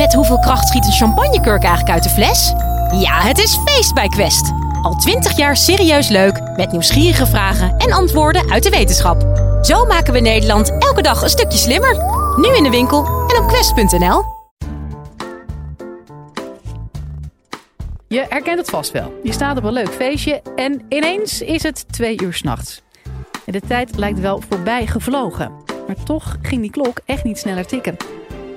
Met hoeveel kracht schiet een champagnekurk eigenlijk uit de fles? Ja, het is feest bij Quest. Al twintig jaar serieus leuk, met nieuwsgierige vragen en antwoorden uit de wetenschap. Zo maken we Nederland elke dag een stukje slimmer. Nu in de winkel en op quest.nl. Je herkent het vast wel. Je staat op een leuk feestje en ineens is het twee uur s'nachts. De tijd lijkt wel voorbij gevlogen. Maar toch ging die klok echt niet sneller tikken.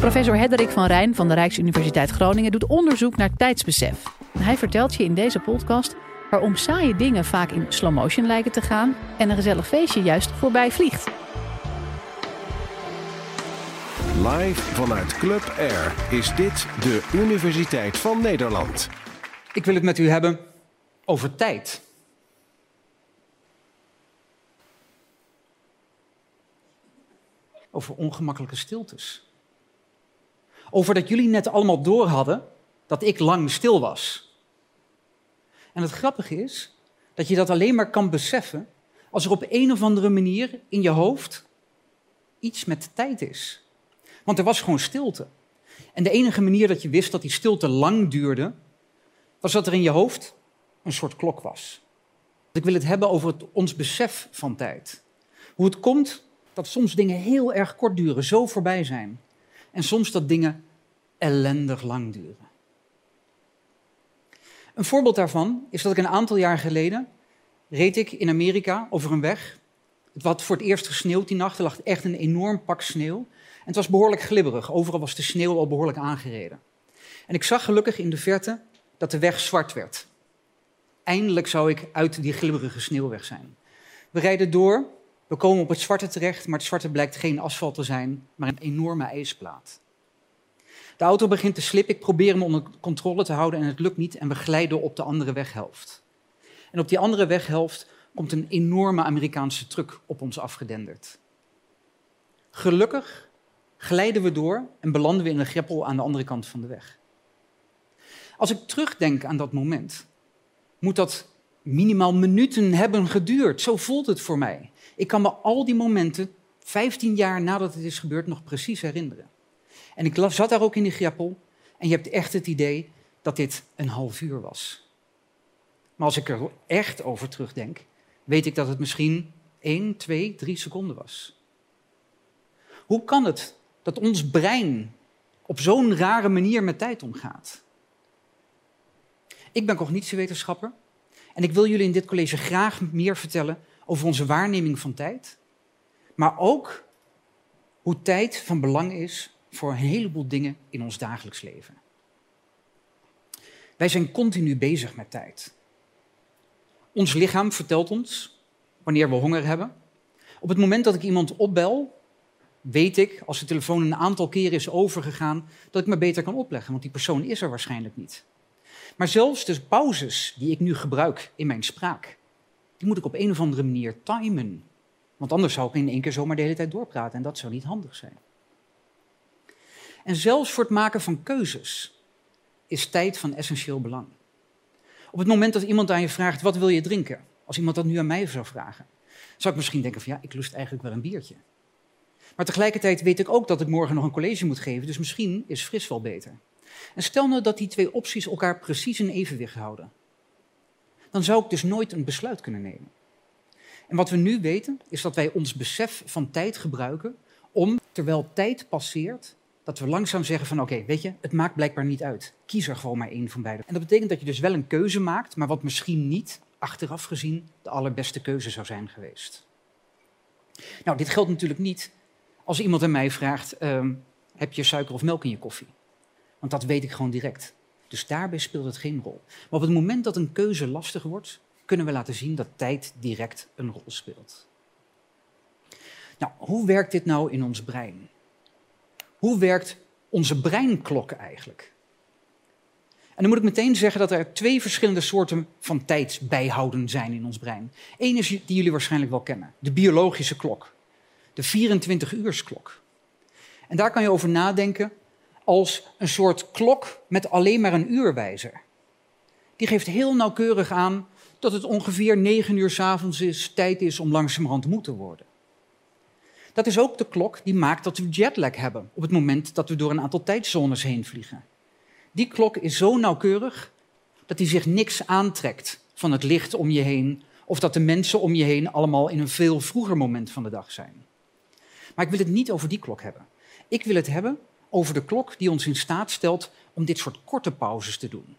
Professor Hedderik van Rijn van de Rijksuniversiteit Groningen doet onderzoek naar tijdsbesef. Hij vertelt je in deze podcast waarom saaie dingen vaak in slow motion lijken te gaan en een gezellig feestje juist voorbij vliegt. Live vanuit Club Air is dit de Universiteit van Nederland. Ik wil het met u hebben over tijd. Over ongemakkelijke stiltes. Over dat jullie net allemaal door hadden dat ik lang stil was. En het grappige is dat je dat alleen maar kan beseffen als er op een of andere manier in je hoofd iets met tijd is. Want er was gewoon stilte. En de enige manier dat je wist dat die stilte lang duurde, was dat er in je hoofd een soort klok was. Ik wil het hebben over het, ons besef van tijd. Hoe het komt dat soms dingen heel erg kort duren, zo voorbij zijn. En soms dat dingen ellendig lang duren. Een voorbeeld daarvan is dat ik een aantal jaar geleden reed ik in Amerika over een weg. Het voor het eerst gesneeuwd die nacht. Er lag echt een enorm pak sneeuw. En het was behoorlijk glibberig. Overal was de sneeuw al behoorlijk aangereden. En ik zag gelukkig in de verte dat de weg zwart werd. Eindelijk zou ik uit die glibberige sneeuwweg zijn. We rijden door, we komen op het zwarte terecht, maar het zwarte blijkt geen asfalt te zijn, maar een enorme ijsplaat. De auto begint te slippen, ik probeer hem onder controle te houden en het lukt niet en we glijden op de andere weghelft. En op die andere weghelft komt een enorme Amerikaanse truck op ons afgedenderd. Gelukkig glijden we door en belanden we in een greppel aan de andere kant van de weg. Als ik terugdenk aan dat moment, moet dat minimaal minuten hebben geduurd. Zo voelt het voor mij. Ik kan me al die momenten, 15 jaar nadat het is gebeurd, nog precies herinneren. En ik zat daar ook in die greppel en je hebt echt het idee dat dit een half uur was. Maar als ik er echt over terugdenk, weet ik dat het misschien 1, 2, 3 seconden was. Hoe kan het dat ons brein op zo'n rare manier met tijd omgaat? Ik ben cognitiewetenschapper en ik wil jullie in dit college graag meer vertellen over onze waarneming van tijd, maar ook hoe tijd van belang is voor een heleboel dingen in ons dagelijks leven. Wij zijn continu bezig met tijd. Ons lichaam vertelt ons wanneer we honger hebben. Op het moment dat ik iemand opbel, weet ik, als de telefoon een aantal keren is overgegaan, dat ik me beter kan opleggen, want die persoon is er waarschijnlijk niet. Maar zelfs de pauzes die ik nu gebruik in mijn spraak, die moet ik op een of andere manier timen. Want anders zou ik in één keer zomaar de hele tijd doorpraten en dat zou niet handig zijn. En zelfs voor het maken van keuzes is tijd van essentieel belang. Op het moment dat iemand aan je vraagt, wat wil je drinken? Als iemand dat nu aan mij zou vragen, zou ik misschien denken van ja, ik lust eigenlijk wel een biertje. Maar tegelijkertijd weet ik ook dat ik morgen nog een college moet geven, dus misschien is fris wel beter. En stel nou dat die twee opties elkaar precies in evenwicht houden. Dan zou ik dus nooit een besluit kunnen nemen. En wat we nu weten, is dat wij ons besef van tijd gebruiken om, terwijl tijd passeert, dat we langzaam zeggen van oké, weet je, het maakt blijkbaar niet uit. Kies er gewoon maar één van beide. En dat betekent dat je dus wel een keuze maakt, maar wat misschien niet, achteraf gezien, de allerbeste keuze zou zijn geweest. Nou, dit geldt natuurlijk niet als iemand aan mij vraagt, ehm, heb je suiker of melk in je koffie? Want dat weet ik gewoon direct. Dus daarbij speelt het geen rol. Maar op het moment dat een keuze lastig wordt, kunnen we laten zien dat tijd direct een rol speelt. Nou, hoe werkt dit nou in ons brein? Hoe werkt onze breinklok eigenlijk? En dan moet ik meteen zeggen dat er twee verschillende soorten van tijdsbijhouden zijn in ons brein. Eén is die jullie waarschijnlijk wel kennen, de biologische klok, de 24-uursklok. En daar kan je over nadenken als een soort klok met alleen maar een uurwijzer. Die geeft heel nauwkeurig aan dat het ongeveer negen uur s avonds is, tijd is om langzamerhand moe te worden. Dat is ook de klok die maakt dat we jetlag hebben op het moment dat we door een aantal tijdzones heen vliegen. Die klok is zo nauwkeurig dat hij zich niks aantrekt van het licht om je heen of dat de mensen om je heen allemaal in een veel vroeger moment van de dag zijn. Maar ik wil het niet over die klok hebben. Ik wil het hebben over de klok die ons in staat stelt om dit soort korte pauzes te doen.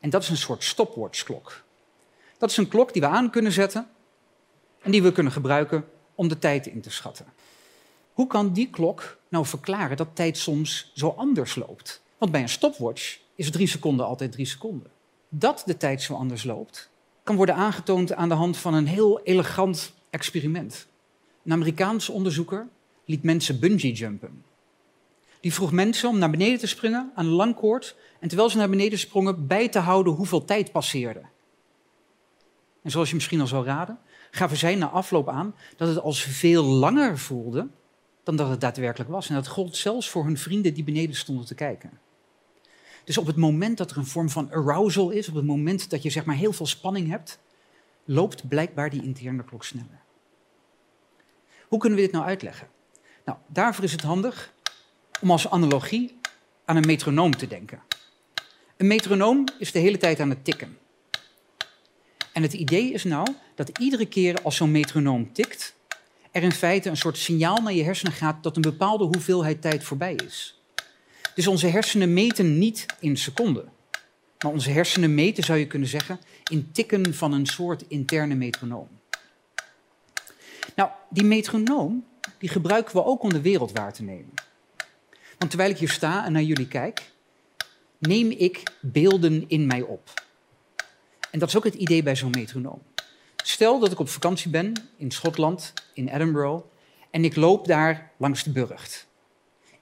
En dat is een soort stopwatchklok. Dat is een klok die we aan kunnen zetten en die we kunnen gebruiken om de tijd in te schatten. Hoe kan die klok nou verklaren dat tijd soms zo anders loopt? Want bij een stopwatch is drie seconden altijd drie seconden. Dat de tijd zo anders loopt, kan worden aangetoond aan de hand van een heel elegant experiment. Een Amerikaans onderzoeker liet mensen bungee jumpen. Die vroeg mensen om naar beneden te springen aan een lang koord en terwijl ze naar beneden sprongen bij te houden hoeveel tijd passeerde. En zoals je misschien al zal raden, gaven zij na afloop aan dat het als veel langer voelde dan dat het daadwerkelijk was. En dat gold zelfs voor hun vrienden die beneden stonden te kijken. Dus op het moment dat er een vorm van arousal is, op het moment dat je zeg maar heel veel spanning hebt, loopt blijkbaar die interne klok sneller. Hoe kunnen we dit nou uitleggen? Nou, daarvoor is het handig om als analogie aan een metronoom te denken. Een metronoom is de hele tijd aan het tikken. En het idee is nou dat iedere keer als zo'n metronoom tikt, er in feite een soort signaal naar je hersenen gaat dat een bepaalde hoeveelheid tijd voorbij is. Dus onze hersenen meten niet in seconden. Maar onze hersenen meten, zou je kunnen zeggen, in tikken van een soort interne metronoom. Nou, die metronoom die gebruiken we ook om de wereld waar te nemen. Want terwijl ik hier sta en naar jullie kijk, neem ik beelden in mij op. En dat is ook het idee bij zo'n metronoom. Stel dat ik op vakantie ben in Schotland, in Edinburgh, en ik loop daar langs de burcht.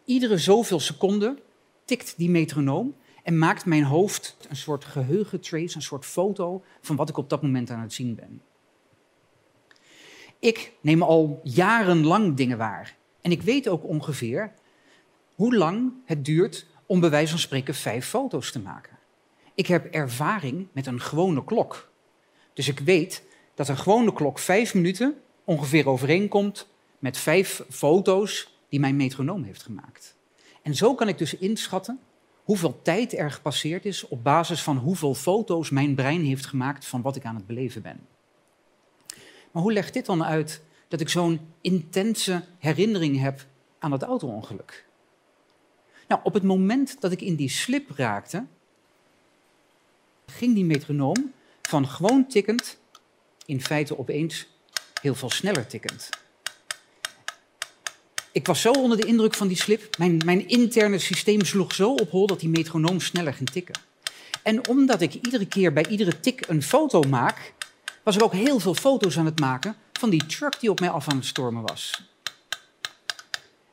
Iedere zoveel seconden tikt die metronoom en maakt mijn hoofd een soort geheugentrace, een soort foto van wat ik op dat moment aan het zien ben. Ik neem al jarenlang dingen waar. En ik weet ook ongeveer hoe lang het duurt om bij wijze van spreken vijf foto's te maken. Ik heb ervaring met een gewone klok. Dus ik weet dat een gewone klok vijf minuten ongeveer overeenkomt met vijf foto's die mijn metronoom heeft gemaakt. En zo kan ik dus inschatten hoeveel tijd er gepasseerd is op basis van hoeveel foto's mijn brein heeft gemaakt van wat ik aan het beleven ben. Maar hoe legt dit dan uit dat ik zo'n intense herinnering heb aan dat auto-ongeluk? Nou, op het moment dat ik in die slip raakte, ging die metronoom van gewoon tikkend in feite opeens heel veel sneller tikkend. Ik was zo onder de indruk van die slip, mijn, mijn interne systeem sloeg zo op hol dat die metronoom sneller ging tikken. En omdat ik iedere keer bij iedere tik een foto maak, was ik ook heel veel foto's aan het maken van die truck die op mij af aan het stormen was.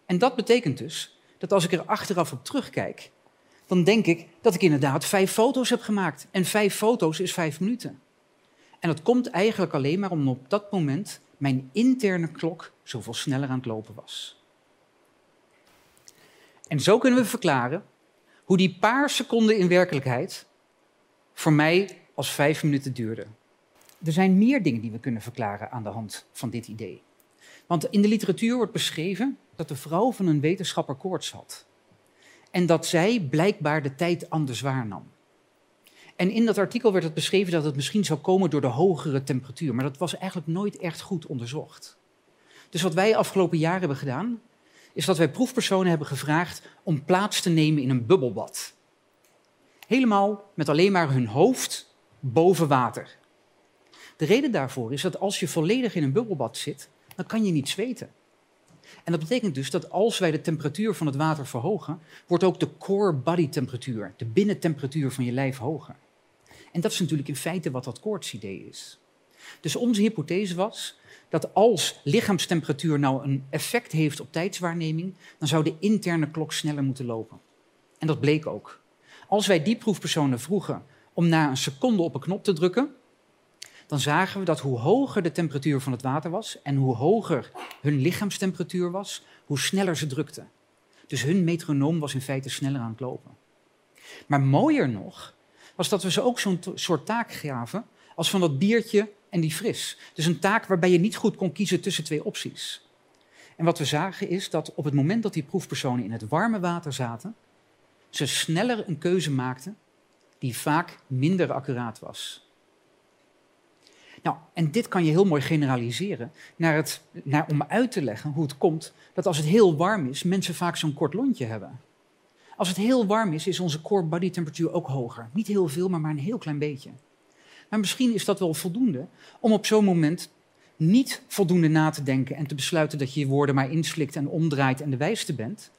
En dat betekent dus dat als ik er achteraf op terugkijk, dan denk ik dat ik inderdaad vijf foto's heb gemaakt. En vijf foto's is vijf minuten. En dat komt eigenlijk alleen maar omdat op dat moment mijn interne klok zoveel sneller aan het lopen was. En zo kunnen we verklaren hoe die paar seconden in werkelijkheid voor mij als vijf minuten duurden. Er zijn meer dingen die we kunnen verklaren aan de hand van dit idee. Want in de literatuur wordt beschreven dat de vrouw van een wetenschapper koorts had. En dat zij blijkbaar de tijd anders waarnam. En in dat artikel werd het beschreven dat het misschien zou komen door de hogere temperatuur. Maar dat was eigenlijk nooit echt goed onderzocht. Dus wat wij afgelopen jaar hebben gedaan, is dat wij proefpersonen hebben gevraagd om plaats te nemen in een bubbelbad. Helemaal met alleen maar hun hoofd boven water. De reden daarvoor is dat als je volledig in een bubbelbad zit, dan kan je niet zweten. En dat betekent dus dat als wij de temperatuur van het water verhogen, wordt ook de core body temperatuur, de binnentemperatuur van je lijf hoger. En dat is natuurlijk in feite wat dat koortsidee is. Dus onze hypothese was dat als lichaamstemperatuur nou een effect heeft op tijdswaarneming, dan zou de interne klok sneller moeten lopen. En dat bleek ook. Als wij die proefpersonen vroegen om na een seconde op een knop te drukken, dan zagen we dat hoe hoger de temperatuur van het water was en hoe hoger hun lichaamstemperatuur was, hoe sneller ze drukten. Dus hun metronoom was in feite sneller aan het lopen. Maar mooier nog, was dat we ze ook zo'n soort taak gaven als van dat biertje en die fris. Dus een taak waarbij je niet goed kon kiezen tussen twee opties. En wat we zagen is dat op het moment dat die proefpersonen in het warme water zaten, ze sneller een keuze maakten die vaak minder accuraat was. Nou, en dit kan je heel mooi generaliseren naar het, naar, om uit te leggen hoe het komt dat als het heel warm is, mensen vaak zo'n kort lontje hebben. Als het heel warm is, is onze core body temperatuur ook hoger. Niet heel veel, maar maar een heel klein beetje. Maar misschien is dat wel voldoende om op zo'n moment niet voldoende na te denken en te besluiten dat je je woorden maar inslikt en omdraait en de wijste bent.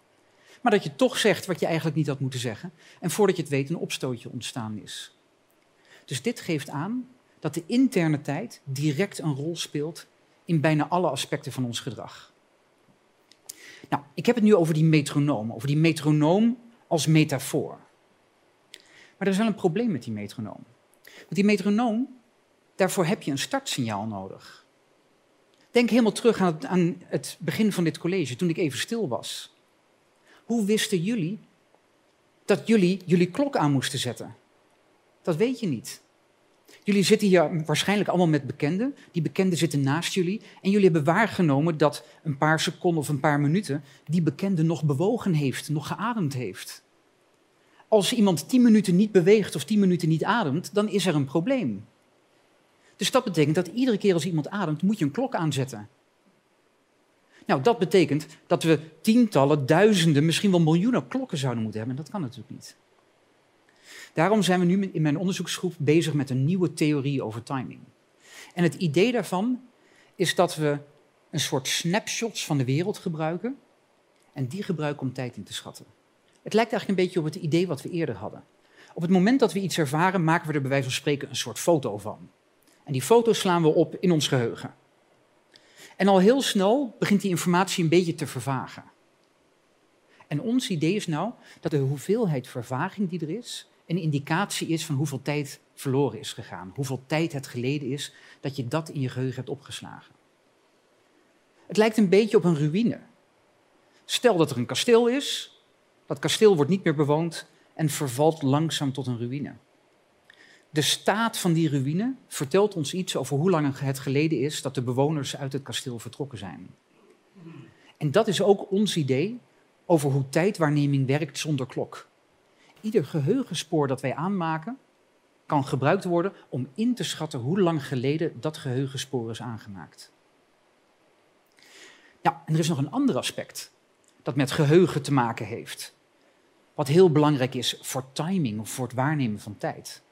Maar dat je toch zegt wat je eigenlijk niet had moeten zeggen. En voordat je het weet een opstootje ontstaan is. Dus dit geeft aan dat de interne tijd direct een rol speelt in bijna alle aspecten van ons gedrag. Nou, ik heb het nu over die metronoom, over die metronoom als metafoor. Maar er is wel een probleem met die metronoom. Want die metronoom, daarvoor heb je een startsignaal nodig. Denk helemaal terug aan het, aan het begin van dit college, toen ik even stil was. Hoe wisten jullie dat jullie jullie klok aan moesten zetten? Dat weet je niet. Jullie zitten hier waarschijnlijk allemaal met bekenden. Die bekenden zitten naast jullie. En jullie hebben waargenomen dat een paar seconden of een paar minuten die bekende nog bewogen heeft, nog geademd heeft. Als iemand tien minuten niet beweegt of tien minuten niet ademt, dan is er een probleem. Dus dat betekent dat iedere keer als iemand ademt, moet je een klok aanzetten. Nou, dat betekent dat we tientallen, duizenden, misschien wel miljoenen klokken zouden moeten hebben. En dat kan natuurlijk niet. Daarom zijn we nu in mijn onderzoeksgroep bezig met een nieuwe theorie over timing. En het idee daarvan is dat we een soort snapshots van de wereld gebruiken en die gebruiken om tijd in te schatten. Het lijkt eigenlijk een beetje op het idee wat we eerder hadden. Op het moment dat we iets ervaren, maken we er bij wijze van spreken een soort foto van. En die foto slaan we op in ons geheugen. En al heel snel begint die informatie een beetje te vervagen. En ons idee is nou dat de hoeveelheid vervaging die er is, een indicatie is van hoeveel tijd verloren is gegaan. Hoeveel tijd het geleden is dat je dat in je geheugen hebt opgeslagen. Het lijkt een beetje op een ruïne. Stel dat er een kasteel is, dat kasteel wordt niet meer bewoond en vervalt langzaam tot een ruïne. De staat van die ruïne vertelt ons iets over hoe lang het geleden is dat de bewoners uit het kasteel vertrokken zijn. En dat is ook ons idee over hoe tijdwaarneming werkt zonder klok ieder geheugenspoor dat wij aanmaken, kan gebruikt worden om in te schatten hoe lang geleden dat geheugenspoor is aangemaakt. Nou, en er is nog een ander aspect dat met geheugen te maken heeft. Wat heel belangrijk is voor timing of voor het waarnemen van tijd.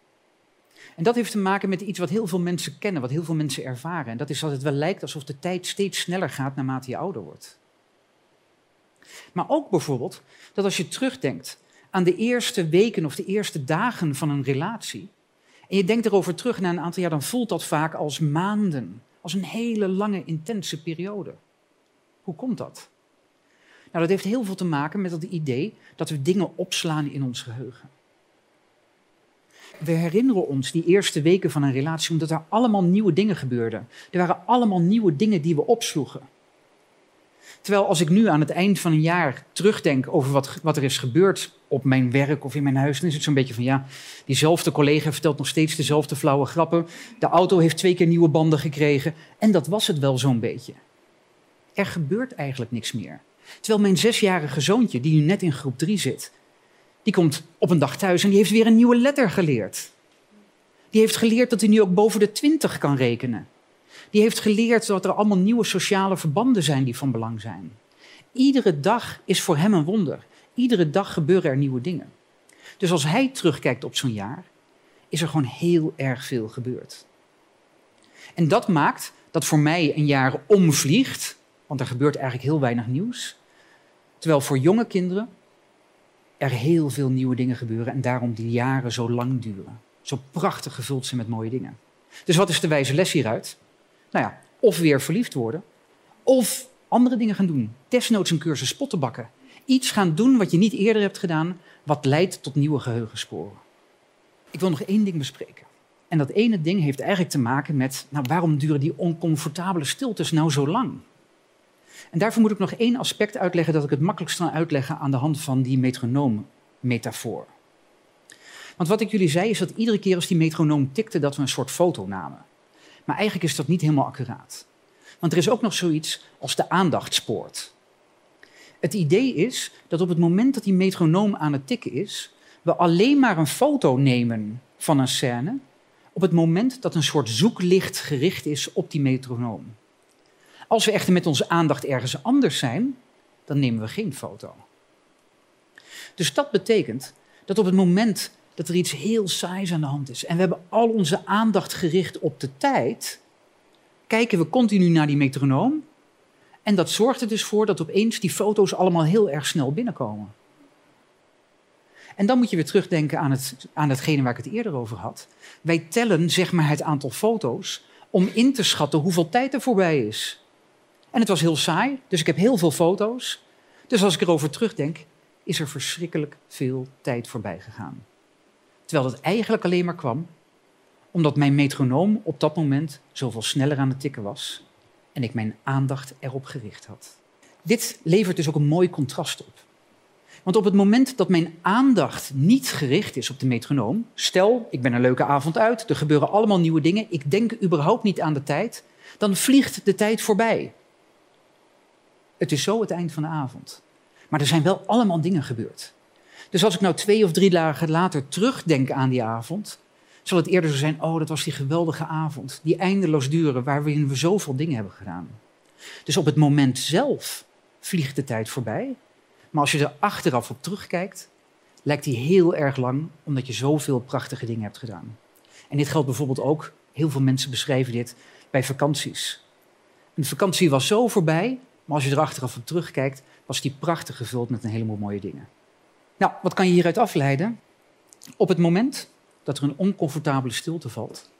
En dat heeft te maken met iets wat heel veel mensen kennen, wat heel veel mensen ervaren. En dat is dat het wel lijkt alsof de tijd steeds sneller gaat naarmate je ouder wordt. Maar ook bijvoorbeeld dat als je terugdenkt aan de eerste weken of de eerste dagen van een relatie. En je denkt erover terug na een aantal jaar, dan voelt dat vaak als maanden. Als een hele lange, intense periode. Hoe komt dat? Nou, dat heeft heel veel te maken met het idee dat we dingen opslaan in ons geheugen. We herinneren ons die eerste weken van een relatie omdat er allemaal nieuwe dingen gebeurden. Er waren allemaal nieuwe dingen die we opsloegen. Terwijl als ik nu aan het eind van een jaar terugdenk over wat, wat er is gebeurd op mijn werk of in mijn huis, dan is het zo'n beetje van ja, diezelfde collega vertelt nog steeds dezelfde flauwe grappen. De auto heeft twee keer nieuwe banden gekregen en dat was het wel zo'n beetje. Er gebeurt eigenlijk niks meer. Terwijl mijn zesjarige zoontje, die nu net in groep drie zit, die komt op een dag thuis en die heeft weer een nieuwe letter geleerd. Die heeft geleerd dat hij nu ook boven de twintig kan rekenen. Die heeft geleerd dat er allemaal nieuwe sociale verbanden zijn die van belang zijn. Iedere dag is voor hem een wonder. Iedere dag gebeuren er nieuwe dingen. Dus als hij terugkijkt op zo'n jaar, is er gewoon heel erg veel gebeurd. En dat maakt dat voor mij een jaar omvliegt, want er gebeurt eigenlijk heel weinig nieuws. Terwijl voor jonge kinderen er heel veel nieuwe dingen gebeuren en daarom die jaren zo lang duren. Zo prachtig gevuld zijn met mooie dingen. Dus wat is de wijze les hieruit? Nou ja, of weer verliefd worden, of andere dingen gaan doen. Desnoods een cursus spotten bakken. Iets gaan doen wat je niet eerder hebt gedaan, wat leidt tot nieuwe geheugensporen. Ik wil nog één ding bespreken. En dat ene ding heeft eigenlijk te maken met, nou, waarom duren die oncomfortabele stiltes nou zo lang? En daarvoor moet ik nog één aspect uitleggen dat ik het makkelijkst kan uitleggen aan de hand van die metronoom-metafoor. Want wat ik jullie zei is dat iedere keer als die metronoom tikte, dat we een soort foto namen. Maar eigenlijk is dat niet helemaal accuraat. Want er is ook nog zoiets als de aandachtspoort. Het idee is dat op het moment dat die metronoom aan het tikken is, we alleen maar een foto nemen van een scène op het moment dat een soort zoeklicht gericht is op die metronoom. Als we echter met onze aandacht ergens anders zijn, dan nemen we geen foto. Dus dat betekent dat op het moment dat er iets heel saais aan de hand is en we hebben al onze aandacht gericht op de tijd, kijken we continu naar die metronoom en dat zorgt er dus voor dat opeens die foto's allemaal heel erg snel binnenkomen. En dan moet je weer terugdenken aan, het, aan hetgene waar ik het eerder over had. Wij tellen zeg maar het aantal foto's om in te schatten hoeveel tijd er voorbij is. En het was heel saai, dus ik heb heel veel foto's. Dus als ik erover terugdenk, is er verschrikkelijk veel tijd voorbij gegaan. Terwijl het eigenlijk alleen maar kwam omdat mijn metronoom op dat moment zoveel sneller aan het tikken was en ik mijn aandacht erop gericht had. Dit levert dus ook een mooi contrast op. Want op het moment dat mijn aandacht niet gericht is op de metronoom, stel ik ben een leuke avond uit, er gebeuren allemaal nieuwe dingen, ik denk überhaupt niet aan de tijd, dan vliegt de tijd voorbij. Het is zo het eind van de avond. Maar er zijn wel allemaal dingen gebeurd. Dus als ik nou twee of drie dagen later terugdenk aan die avond, zal het eerder zo zijn, oh, dat was die geweldige avond, die eindeloos duren, waarin we zoveel dingen hebben gedaan. Dus op het moment zelf vliegt de tijd voorbij, maar als je er achteraf op terugkijkt, lijkt die heel erg lang, omdat je zoveel prachtige dingen hebt gedaan. En dit geldt bijvoorbeeld ook, heel veel mensen beschrijven dit, bij vakanties. Een vakantie was zo voorbij, maar als je er achteraf op terugkijkt, was die prachtig gevuld met een heleboel mooie dingen. Nou, wat kan je hieruit afleiden? Op het moment dat er een oncomfortabele stilte valt,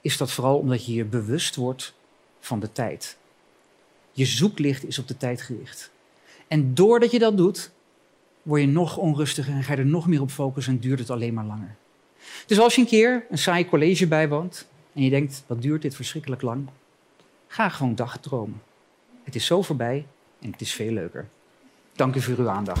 is dat vooral omdat je je bewust wordt van de tijd. Je zoeklicht is op de tijd gericht. En doordat je dat doet, word je nog onrustiger en ga je er nog meer op focussen en duurt het alleen maar langer. Dus als je een keer een saai college bijwoont en je denkt, wat duurt dit verschrikkelijk lang? Ga gewoon dagdromen. Het is zo voorbij en het is veel leuker. Dank u voor uw aandacht.